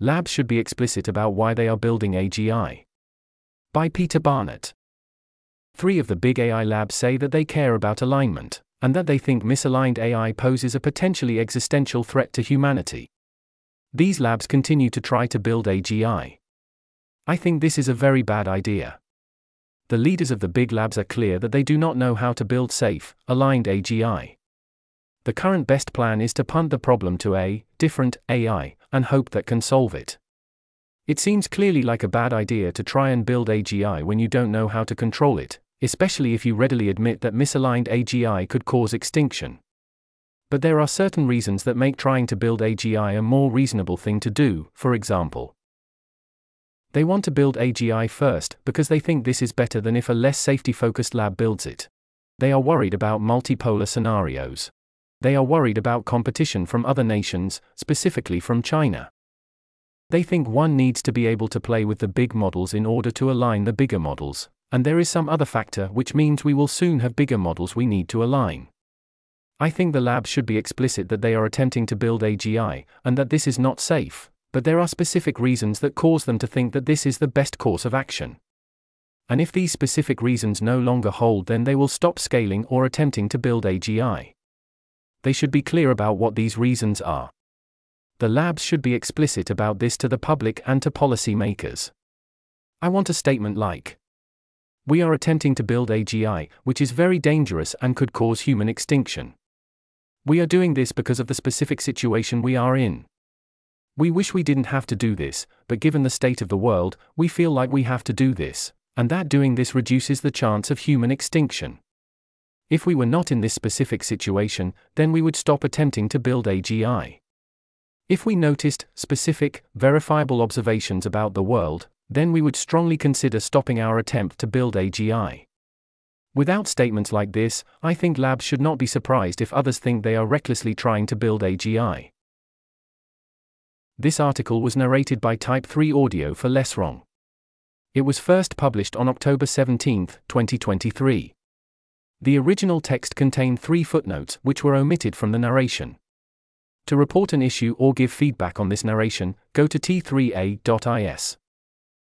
Labs should be explicit about why they are building AGI. By Peter Barnett. Three of the big AI labs say that they care about alignment, and that they think misaligned AI poses a potentially existential threat to humanity. These labs continue to try to build AGI. I think this is a very bad idea. The leaders of the big labs are clear that they do not know how to build safe, aligned AGI. The current best plan is to punt the problem to a different AI and hope that can solve it. It seems clearly like a bad idea to try and build AGI when you don't know how to control it, especially if you readily admit that misaligned AGI could cause extinction. But there are certain reasons that make trying to build AGI a more reasonable thing to do, for example. They want to build AGI first because they think this is better than if a less safety focused lab builds it. They are worried about multipolar scenarios. They are worried about competition from other nations, specifically from China. They think one needs to be able to play with the big models in order to align the bigger models, and there is some other factor which means we will soon have bigger models we need to align. I think the lab should be explicit that they are attempting to build AGI, and that this is not safe, but there are specific reasons that cause them to think that this is the best course of action. And if these specific reasons no longer hold, then they will stop scaling or attempting to build AGI they should be clear about what these reasons are. The labs should be explicit about this to the public and to policymakers. I want a statement like We are attempting to build AGI, which is very dangerous and could cause human extinction. We are doing this because of the specific situation we are in. We wish we didn't have to do this, but given the state of the world, we feel like we have to do this, and that doing this reduces the chance of human extinction. If we were not in this specific situation, then we would stop attempting to build AGI. If we noticed specific, verifiable observations about the world, then we would strongly consider stopping our attempt to build AGI. Without statements like this, I think labs should not be surprised if others think they are recklessly trying to build AGI. This article was narrated by Type 3 Audio for Less Wrong. It was first published on October 17, 2023. The original text contained three footnotes which were omitted from the narration. To report an issue or give feedback on this narration, go to t3a.is.